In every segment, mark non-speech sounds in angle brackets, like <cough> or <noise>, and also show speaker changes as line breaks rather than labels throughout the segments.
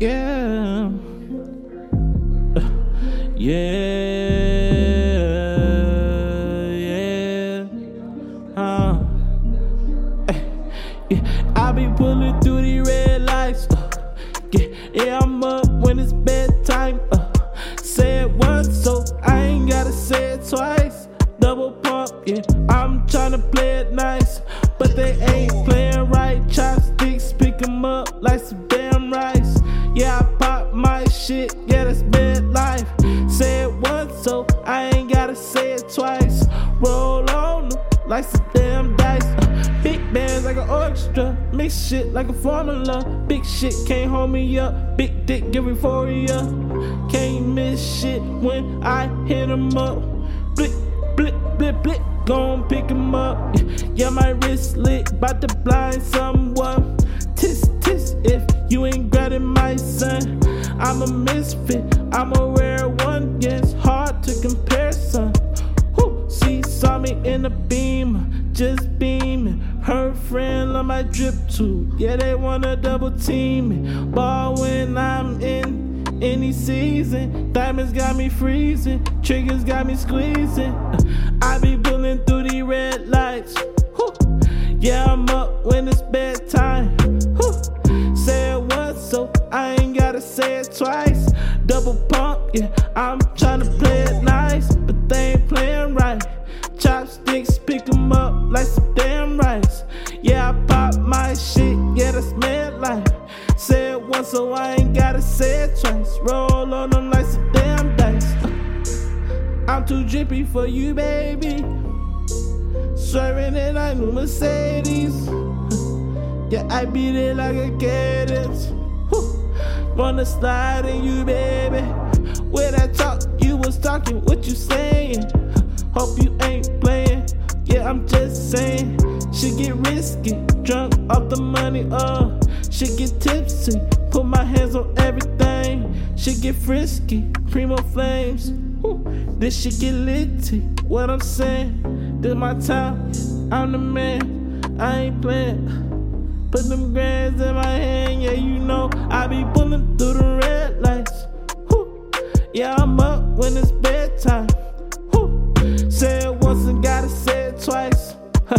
Yeah. Yeah. Yeah. Uh. Yeah. I be pulling through these red lights. Uh, yeah. yeah, I'm up when it's bedtime. Uh, say it once, so I ain't gotta say it twice. Double pump, yeah. I'm tryna play it nice, but they ain't playing right. Chopsticks pick 'em up like some damn rice. Yeah, I pop my shit, yeah, that's bad life. Say it once, so I ain't gotta say it twice. Roll on 'em like some damn dice. Big bands like an orchestra, mix shit like a formula. Big shit can't hold me up, big dick give euphoria. Can't miss shit when I hit 'em up. Blip, blip, blip, blip, gon' pick 'em up. Yeah, my wrist lit, bout to blind someone. Tis, tis, if you ain't grabbing my son. I'm a misfit, I'm a rare one, yeah, it's hard to compare, son. Who she saw me in a beam, just beaming. Her friend on my drip too, yeah, they wanna double team me. Ball when I'm in any season. Diamonds got me freezing, triggers got me squeezing. I be pulling through the red lights. I ain't gotta say it twice. Double pump, yeah, I'm tryna play it nice, but they ain't playing right. Chopsticks pick 'em up like some damn rice. Yeah, I pop my shit, yeah, that's mad life. Say it once, so I ain't gotta say it twice. Roll on them like some damn dice. <laughs> I'm too drippy for you, baby. Swerving in a new Mercedes. <laughs> Yeah, I beat it like a cadence. Wanna slide in you, baby. When I talk, you was talking, what you saying? Hope you ain't playing. Yeah, I'm just saying. She get risky, drunk off the money, uh. She get tipsy, put my hands on everything. She get frisky, primo flames. Whew. This shit get litty, what I'm saying. This my time, I'm the man. I ain't playing. Put them grands in my hand, yeah, you know I be pulling when it's bedtime. Whew. Say it once and gotta say it twice. Huh.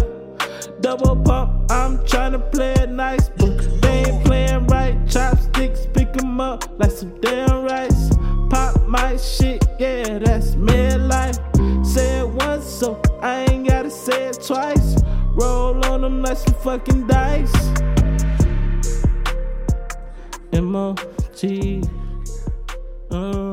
Double pump, I'm tryna play it nice, but they ain't playing right. Chopsticks pick 'em up like some damn rice. Pop my shit, yeah, that's mad life. Say it once, so I ain't gotta say it twice. Roll on them like some fucking dice. M-O-G uh.